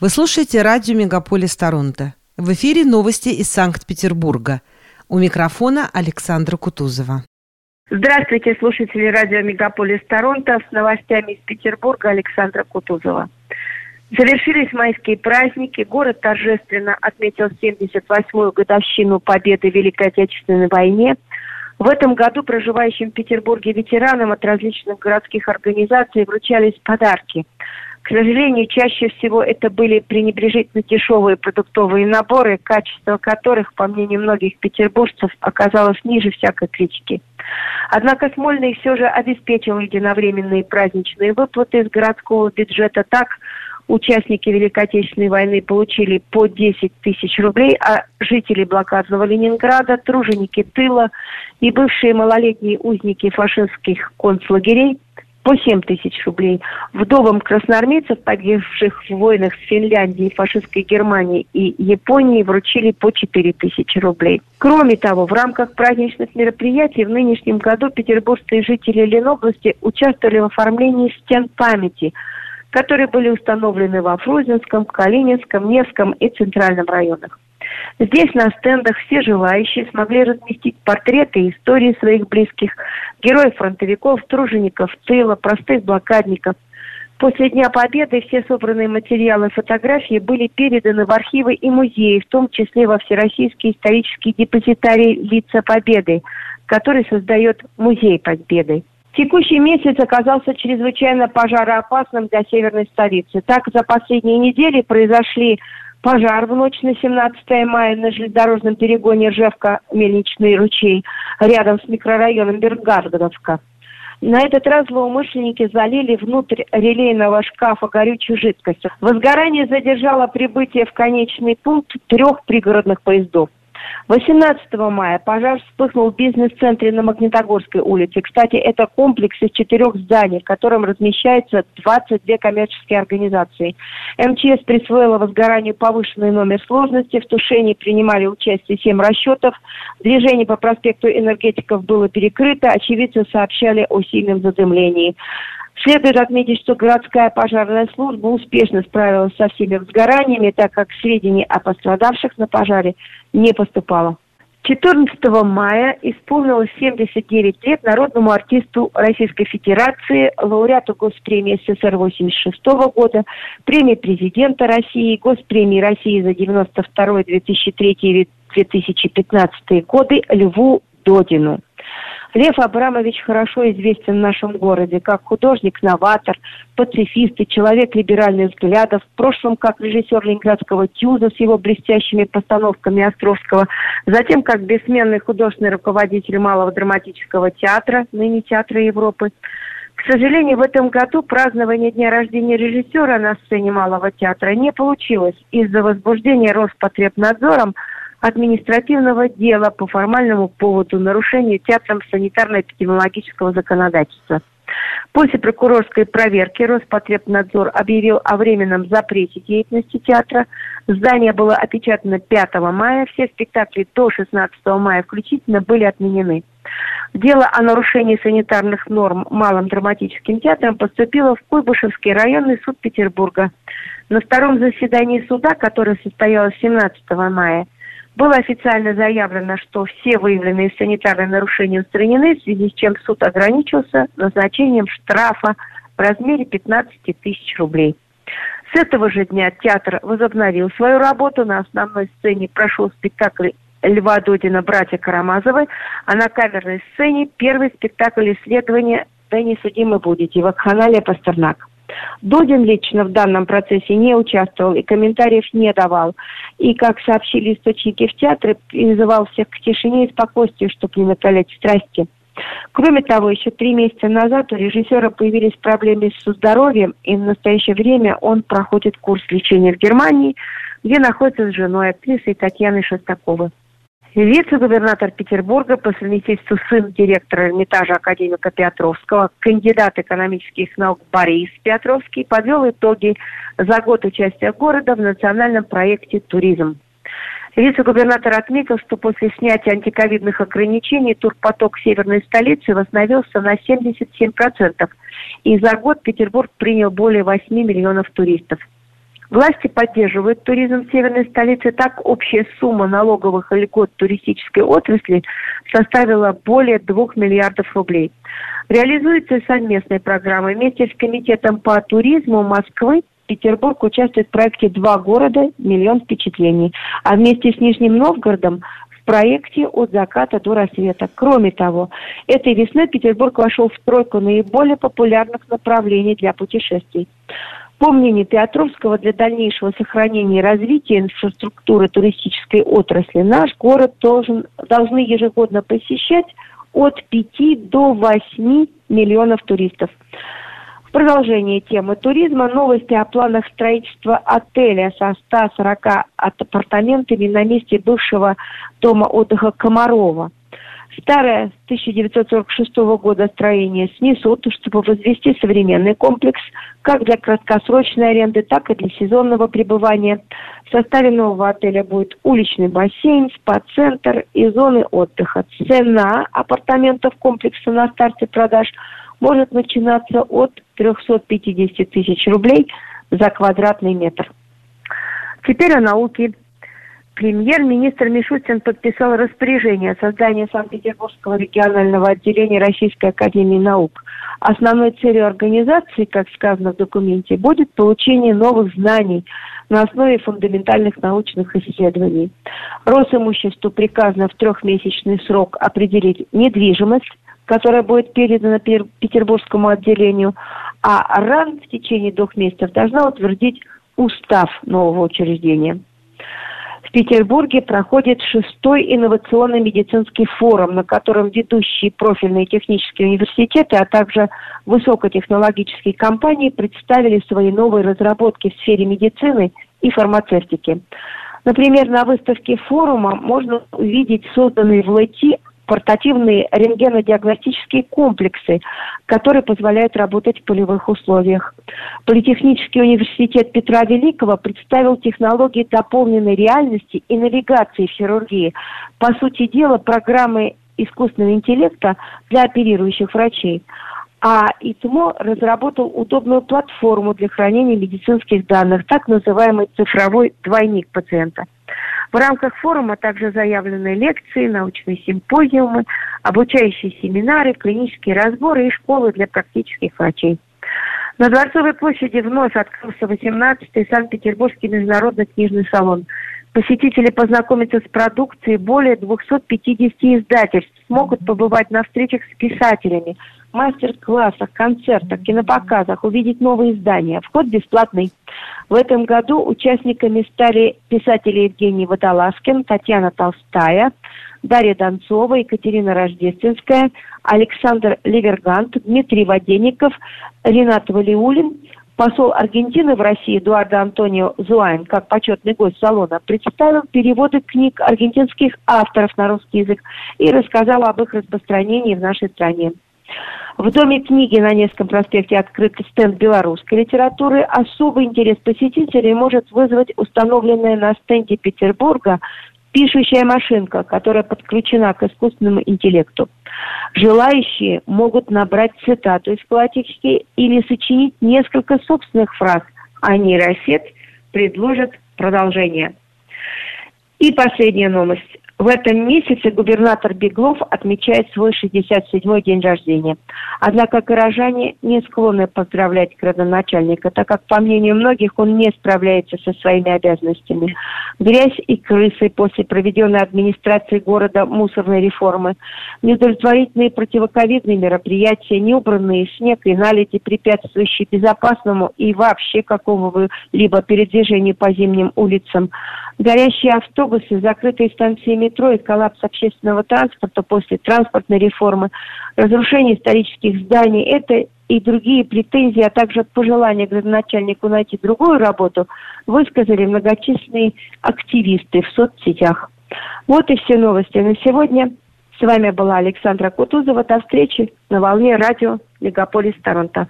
Вы слушаете радио «Мегаполис Торонто». В эфире новости из Санкт-Петербурга. У микрофона Александра Кутузова. Здравствуйте, слушатели радио «Мегаполис Торонто». С новостями из Петербурга Александра Кутузова. Завершились майские праздники. Город торжественно отметил 78-ю годовщину победы в Великой Отечественной войне. В этом году проживающим в Петербурге ветеранам от различных городских организаций вручались подарки. К сожалению, чаще всего это были пренебрежительно дешевые продуктовые наборы, качество которых, по мнению многих петербуржцев, оказалось ниже всякой критики. Однако Смольный все же обеспечил единовременные праздничные выплаты из городского бюджета так, участники Великой Отечественной войны получили по 10 тысяч рублей, а жители блокадного Ленинграда, труженики тыла и бывшие малолетние узники фашистских концлагерей по 7 тысяч рублей. Вдовам красноармейцев, погибших в войнах с Финляндией, фашистской Германией и Японией, вручили по 4 тысячи рублей. Кроме того, в рамках праздничных мероприятий в нынешнем году петербургские жители Ленобласти участвовали в оформлении стен памяти – которые были установлены во Фрузинском, Калининском, Невском и Центральном районах. Здесь на стендах все желающие смогли разместить портреты и истории своих близких, героев-фронтовиков, тружеников тыла, простых блокадников. После Дня Победы все собранные материалы и фотографии были переданы в архивы и музеи, в том числе во Всероссийский исторический депозитарий «Лица Победы», который создает Музей Победы. Текущий месяц оказался чрезвычайно пожароопасным для северной столицы. Так, за последние недели произошли пожар в ночь на 17 мая на железнодорожном перегоне Ржевка-Мельничный ручей рядом с микрорайоном Бергардовка. На этот раз злоумышленники залили внутрь релейного шкафа горючую жидкость. Возгорание задержало прибытие в конечный пункт трех пригородных поездов. 18 мая пожар вспыхнул в бизнес-центре на Магнитогорской улице. Кстати, это комплекс из четырех зданий, в котором размещается 22 коммерческие организации. МЧС присвоила возгоранию повышенный номер сложности. В тушении принимали участие 7 расчетов. Движение по проспекту энергетиков было перекрыто. Очевидцы сообщали о сильном задымлении. Следует отметить, что городская пожарная служба успешно справилась со всеми возгораниями, так как сведений о пострадавших на пожаре не поступало. 14 мая исполнилось 79 лет народному артисту Российской Федерации, лауреату Госпремии СССР 86 года, премии президента России, Госпремии России за 92 2003 и 2015 годы Льву Додину. Лев Абрамович хорошо известен в нашем городе. Как художник-новатор, пацифист и человек либеральных взглядов, в прошлом как режиссер Ленинградского тюза с его блестящими постановками Островского, затем как бессменный художественный руководитель Малого драматического театра, ныне Театра Европы. К сожалению, в этом году празднование дня рождения режиссера на сцене Малого театра не получилось. Из-за возбуждения Роспотребнадзором административного дела по формальному поводу нарушения театром санитарно-эпидемиологического законодательства. После прокурорской проверки Роспотребнадзор объявил о временном запрете деятельности театра. Здание было опечатано 5 мая. Все спектакли до 16 мая включительно были отменены. Дело о нарушении санитарных норм Малым драматическим театром поступило в Куйбышевский районный суд Петербурга. На втором заседании суда, которое состоялось 17 мая, было официально заявлено, что все выявленные санитарные нарушения устранены, в связи с чем суд ограничился назначением штрафа в размере 15 тысяч рублей. С этого же дня театр возобновил свою работу. На основной сцене прошел спектакль Льва Додина «Братья Карамазовы», а на камерной сцене первый спектакль исследования «Да не судимы будете» Вакханалия Пастернак. Дудин лично в данном процессе не участвовал и комментариев не давал. И, как сообщили источники в театре, призывал всех к тишине и спокойствию, чтобы не накалять страсти. Кроме того, еще три месяца назад у режиссера появились проблемы с здоровьем, и в настоящее время он проходит курс лечения в Германии, где находится с женой актрисой Татьяной Шестаковой. Вице-губернатор Петербурга по совместительству сын директора Эрмитажа академика Петровского, кандидат экономических наук Борис Петровский подвел итоги за год участия города в национальном проекте «Туризм». Вице-губернатор отметил, что после снятия антиковидных ограничений турпоток северной столицы восстановился на 77%, и за год Петербург принял более 8 миллионов туристов. Власти поддерживают туризм северной столице. Так, общая сумма налоговых льгот туристической отрасли составила более 2 миллиардов рублей. Реализуется совместная программа. Вместе с Комитетом по туризму Москвы Петербург участвует в проекте «Два города. Миллион впечатлений». А вместе с Нижним Новгородом в проекте «От заката до рассвета». Кроме того, этой весной Петербург вошел в тройку наиболее популярных направлений для путешествий. По мнению Петровского, для дальнейшего сохранения и развития инфраструктуры туристической отрасли наш город должен, должны ежегодно посещать от 5 до 8 миллионов туристов. В продолжение темы туризма новости о планах строительства отеля со 140 апартаментами на месте бывшего дома отдыха Комарова. Старое 1946 года строение снесут, чтобы возвести современный комплекс как для краткосрочной аренды, так и для сезонного пребывания. В составе нового отеля будет уличный бассейн, спа-центр и зоны отдыха. Цена апартаментов комплекса на старте продаж – может начинаться от 350 тысяч рублей за квадратный метр. Теперь о науке. Премьер-министр Мишустин подписал распоряжение о создании Санкт-Петербургского регионального отделения Российской Академии Наук. Основной целью организации, как сказано в документе, будет получение новых знаний на основе фундаментальных научных исследований. Росимуществу приказано в трехмесячный срок определить недвижимость, которая будет передана Петербургскому отделению, а РАН в течение двух месяцев должна утвердить устав нового учреждения. В Петербурге проходит шестой инновационный медицинский форум, на котором ведущие профильные технические университеты, а также высокотехнологические компании представили свои новые разработки в сфере медицины и фармацевтики. Например, на выставке форума можно увидеть созданные в ЛЭТИ портативные рентгенодиагностические комплексы, которые позволяют работать в полевых условиях. Политехнический университет Петра Великого представил технологии дополненной реальности и навигации в хирургии. По сути дела, программы искусственного интеллекта для оперирующих врачей. А ИТМО разработал удобную платформу для хранения медицинских данных, так называемый цифровой двойник пациента – в рамках форума также заявлены лекции, научные симпозиумы, обучающие семинары, клинические разборы и школы для практических врачей. На Дворцовой площади вновь открылся 18-й Санкт-Петербургский международный книжный салон. Посетители познакомятся с продукцией более 250 издательств, смогут побывать на встречах с писателями, мастер-классах, концертах, кинопоказах, увидеть новые издания. Вход бесплатный. В этом году участниками стали писатели Евгений Водолазкин, Татьяна Толстая, Дарья Донцова, Екатерина Рождественская, Александр Левергант, Дмитрий Воденников, Ренат Валиулин, посол Аргентины в России Эдуардо Антонио Зуайн, как почетный гость салона, представил переводы книг аргентинских авторов на русский язык и рассказал об их распространении в нашей стране. В Доме книги на Невском проспекте открыт стенд белорусской литературы. Особый интерес посетителей может вызвать установленная на стенде Петербурга пишущая машинка, которая подключена к искусственному интеллекту. Желающие могут набрать цитату из классики или сочинить несколько собственных фраз, а нейросеть предложит продолжение. И последняя новость. В этом месяце губернатор Беглов отмечает свой 67-й день рождения. Однако горожане не склонны поздравлять градоначальника, так как, по мнению многих, он не справляется со своими обязанностями. Грязь и крысы после проведенной администрацией города мусорной реформы, неудовлетворительные противоковидные мероприятия, неубранный снег и налети, препятствующие безопасному и вообще какому-либо передвижению по зимним улицам, горящие автобусы, закрытые станции метро и коллапс общественного транспорта после транспортной реформы, разрушение исторических зданий – это и другие претензии, а также пожелания градоначальнику найти другую работу, высказали многочисленные активисты в соцсетях. Вот и все новости на сегодня. С вами была Александра Кутузова. До встречи на волне радио Мегаполис Торонто.